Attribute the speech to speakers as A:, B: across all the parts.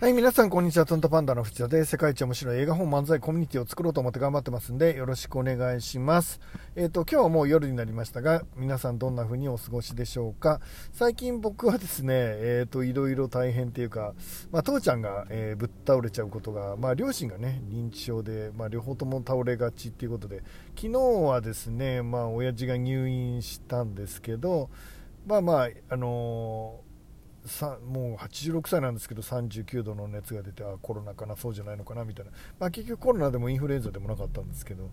A: はい、皆さん、こんにちは。トントパンダの藤田で、世界一面白い映画本漫才コミュニティを作ろうと思って頑張ってますんで、よろしくお願いします。えっ、ー、と、今日はもう夜になりましたが、皆さんどんな風にお過ごしでしょうか。最近僕はですね、えっ、ー、と、いろいろ大変っていうか、まあ、父ちゃんが、えー、ぶっ倒れちゃうことが、まあ、両親がね、認知症で、まあ、両方とも倒れがちっていうことで、昨日はですね、まあ、親父が入院したんですけど、まあまあ、あのーもう86歳なんですけど39度の熱が出てあコロナかなそうじゃないのかなみたいな、まあ、結局コロナでもインフルエンザでもなかったんですけど、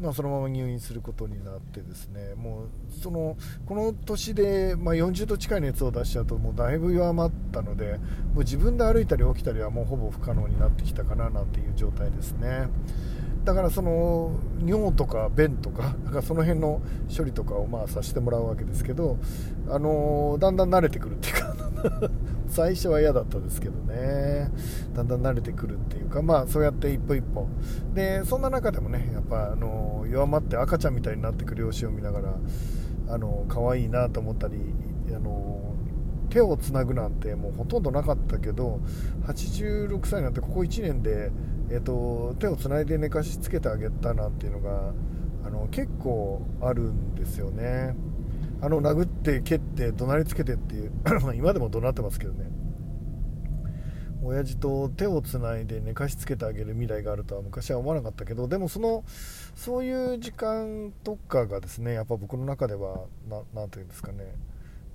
A: まあ、そのまま入院することになってですねもうそのこの年で、まあ、40度近い熱を出しちゃうともうだいぶ弱まったのでもう自分で歩いたり起きたりはもうほぼ不可能になってきたかななんていう状態ですね。だからその尿とか便とか なんかその辺の処理とかをまあさせてもらうわけですけど、あの、だんだん慣れてくるっていうか 最初は嫌だったですけどね。だんだん慣れてくるっていうかまあそうやって一歩一歩。でそんな中でもねやっぱ、あの、弱まって赤ちゃんみたいになってくる両親を見ながら、あの、可愛いなと思ったり、あの手をつなぐなんてもうほとんどなかったけど86歳になってここ1年でえーと、手をつないで寝かしつけてあげたなんていうのがあの結構あるんですよね。あの殴って蹴って怒鳴りつけてっていう 今でも怒鳴ってますけどね。親父と手をつないで寝かしつけてあげる未来があるとは昔は思わなかったけどでもそのそういう時間とかがですねやっぱ僕の中では何て言うんですかね。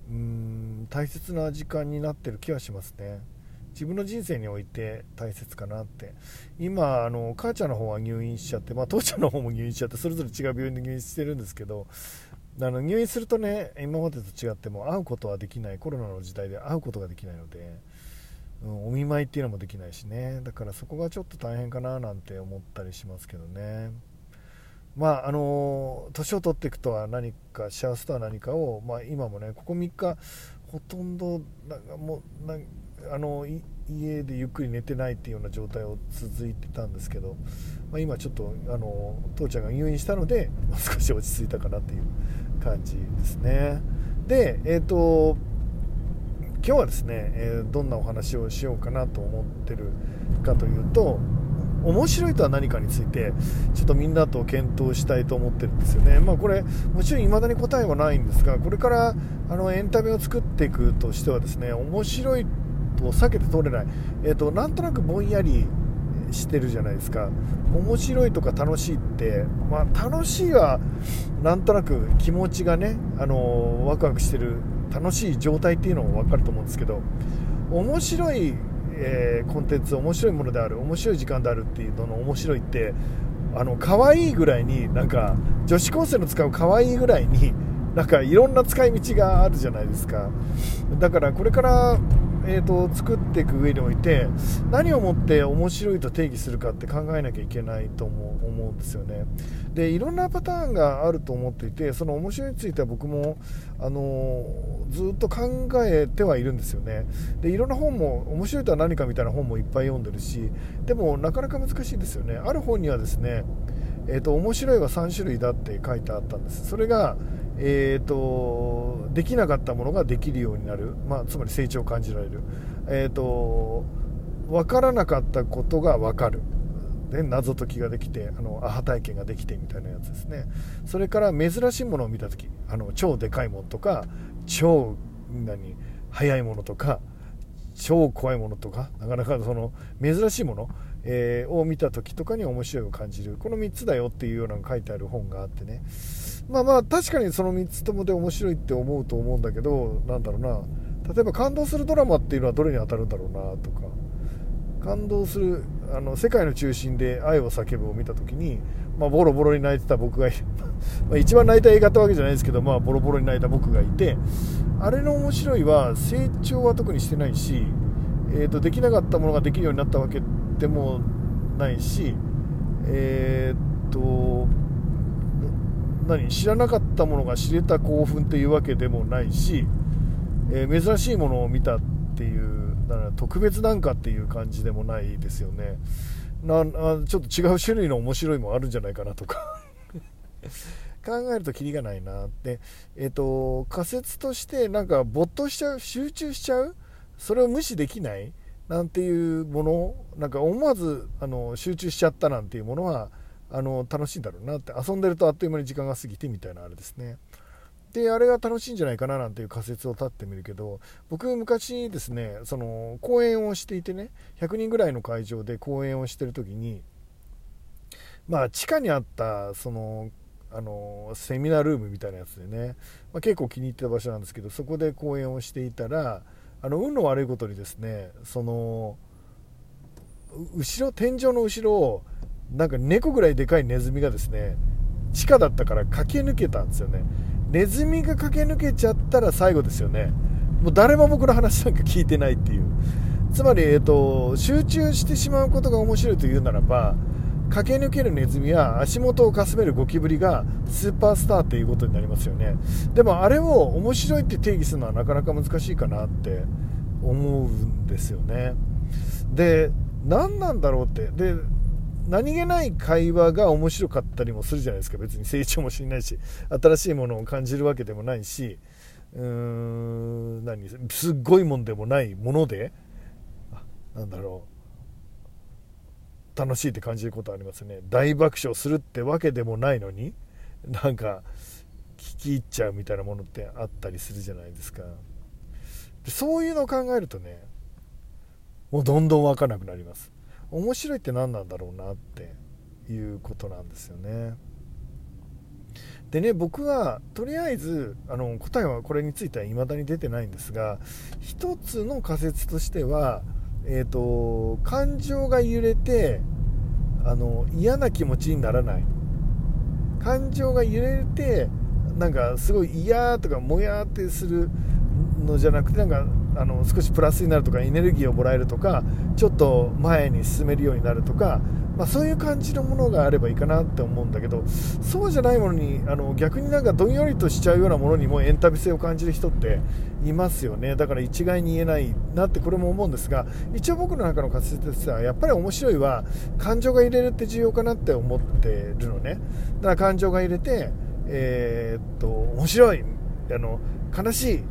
A: うーん大切な時間になってる気はしますね。自分の人生において大切かなって。今あの母ちゃんの方は入院しちゃって、まあ、父ちゃんの方も入院しちゃってそれぞれ違う病院で入院してるんですけどあの入院するとね今までと違っても会うことはできないコロナの時代で会うことができないので、うん、お見舞いっていうのもできないしね。だからそこがちょっと大変かななんて思ったりしますけどね。まああの年を取っていくとは何か幸せとは何かを、まあ、今もねここ3日ほとんどなんかもうなんあの家でゆっくり寝てないっていうような状態を続いてたんですけど、まあ、今ちょっとあの父ちゃんが入院したので 少し落ち着いたかなっていう感じですね。でえっ、ー、と今日はですね、えー、どんなお話をしようかなと思ってるかというと面白いとは何かについてちょっとみんなと検討したいと思ってるんですよね、まあ、これもちろん未だに答えはないんですがこれからあのエンタメを作っていくとしてはですね面白いと避けて通れない、えーと、なんとなくぼんやりしてるじゃないですか。面白いとか楽しいって、まあ、楽しいはなんとなく気持ちがね、あのワクワクしてる楽しい状態っていうのも分かると思うんですけど面白い、えー、コンテンツ面白いものである面白い時間であるっていうのの面白いってあの可愛いぐらいになんか女子高生の使う可愛いぐらいになんかいろんな使い道があるじゃないですか。だからこれからえーと、作っていく上において何をもって面白いと定義するかって考えなきゃいけないと思うんですよね。でいろんなパターンがあると思っていてその面白いについては僕も、あのずっと考えてはいるんですよね。でいろんな本も面白いとは何かみたいな本もいっぱい読んでるしでもなかなか難しいですよね。ある本にはですねえーと、面白いは3種類だって書いてあったんです。それが、えーと、できなかったものができるようになる、まあ、つまり成長を感じられる、えーと、分からなかったことが分かる。で謎解きができてあのアハ体験ができてみたいなやつですね。それから珍しいものを見た時あの超でかいものとか超何速いものとか超怖いものとかなかなかその珍しいものえー、を見た時とかに面白いを感じる。この3つだよっていうようなのが書いてある本があってね。まあまあ確かにその3つともで面白いって思うと思うんだけどなんだろうな。例えば感動するドラマっていうのはどれに当たるんだろうなとか。感動するあの世界の中心で愛を叫ぶを見た時に、まあ、ボロボロに泣いてた僕が ま一番泣いた映画ってわけじゃないですけど、まあ、ボロボロに泣いた僕がいてあれの面白いは成長は特にしてないし、えーと、できなかったものができるようになったわけでもないしえー、っと何知らなかったものが知れた興奮というわけでもないし、えー、珍しいものを見たっていうだから特別なんかっていう感じでもないですよね。なちょっと違う種類の面白いもあるんじゃないかなとか。考えるとキリがないなって、えっ、ー、と仮説としてなんか没頭しちゃう集中しちゃうそれを無視できないなんていうものなんか思わずあの集中しちゃったなんていうものはあの楽しいんだろうなって。遊んでるとあっという間に時間が過ぎてみたいなあれですね。であれが楽しいんじゃないかななんていう仮説を立ってみるけど僕昔ですねその講演をしていてね100人ぐらいの会場で講演をしてる時にまあ地下にあったそのあのセミナールームみたいなやつでね、まあ、結構気に入ってた場所なんですけどそこで講演をしていたらあの運の悪いことにですねその後ろ天井の後ろをなんか猫ぐらいでかいネズミがですね地下だったから駆け抜けたんですよね。ネズミが駆け抜けちゃったら最後ですよね。もう誰も僕の話なんか聞いてないっていう。つまり、えーと、集中してしまうことが面白いというならば駆け抜けるネズミは足元をかすめるゴキブリがスーパースターっていうことになりますよね。でもあれを面白いって定義するのはなかなか難しいかなって思うんですよね。で何なんだろうって。で何気ない会話が面白かったりもするじゃないですか。別に成長もしないし新しいものを感じるわけでもないし。うーん何？すっごいもんでもないものでなんだろう。楽しいって感じることありますね。大爆笑するってわけでもないのになんか聞き入っちゃうみたいなものってあったりするじゃないですか。そういうのを考えるとねもうどんどん分かなくなります。面白いって何なんだろうなっていうことなんですよね。でね僕はとりあえずあの答えはこれについては未だに出てないんですが一つの仮説としては、えーと、感情が揺れてあの嫌な気持ちにならない。感情が揺れてなんかすごい嫌とかもやってするのじゃなくてなんかあの少しプラスになるとかエネルギーをもらえるとかちょっと前に進めるようになるとか、まあ、そういう感じのものがあればいいかなって思うんだけどそうじゃないものにあの逆になんかどんよりとしちゃうようなものにもエンタメ性を感じる人っていますよね。だから一概に言えないなってこれも思うんですが一応僕の中の仮説としてはやっぱり面白いは感情が入れるって重要かなって思ってるのね。だから感情が入れてえー、っと面白いあの悲しい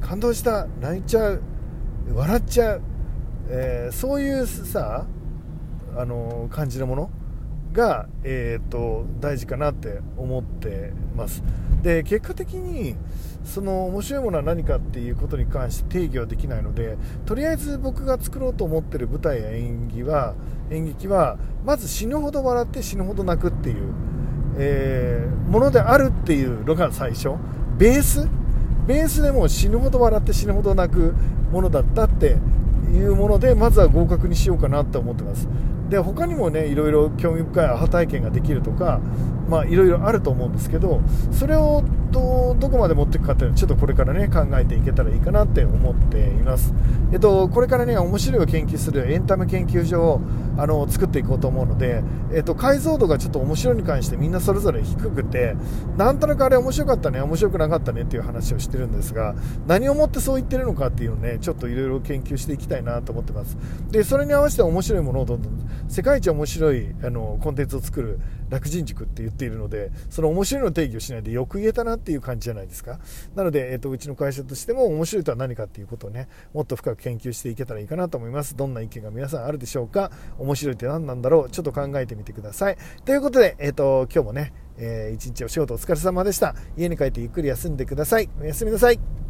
A: 感動した泣いちゃう笑っちゃう、えー、そういうさあの感じのものが、えーと、大事かなって思ってます。で結果的にその面白いものは何かっていうことに関して定義はできないのでとりあえず僕が作ろうと思ってる舞台や演技は演劇はまず死ぬほど笑って死ぬほど泣くっていう、えー、ものであるっていうのが最初。ベースベースでも死ぬほど笑って死ぬほど泣くものだったっていうものでまずは合格にしようかなって思ってます。で他にもねいろいろ興味深いアハ体験ができるとかまあいろいろあると思うんですけどそれをどどこまで持っていくかっていうのはちょっとこれからね考えていけたらいいかなって思っています。えっとこれからね面白いを研究するエンタメ研究所をあの作っていこうと思うので、えっと、解像度がちょっと面白いに関してみんなそれぞれ低くてなんとなくあれ面白かったね面白くなかったねっていう話をしてるんですが何をもってそう言ってるのかっていうのをねちょっといろいろ研究していきたいなと思ってます。でそれに合わせて面白いものをどんどん世界一面白いあのコンテンツを作る楽人塾って言っているのでその面白いの定義をしないでよく言えたなっていう感じじゃないですか。なので、えっと、うちの会社としても面白いとは何かっていうことをねもっと深く研究していけたらいいかなと思います。どんな意見が皆さんあるでしょうか。面白いって何なんだろう。ちょっと考えてみてください。ということで、えっと、今日もね、えー、一日お仕事お疲れ様でした。家に帰ってゆっくり休んでください。おやすみなさい。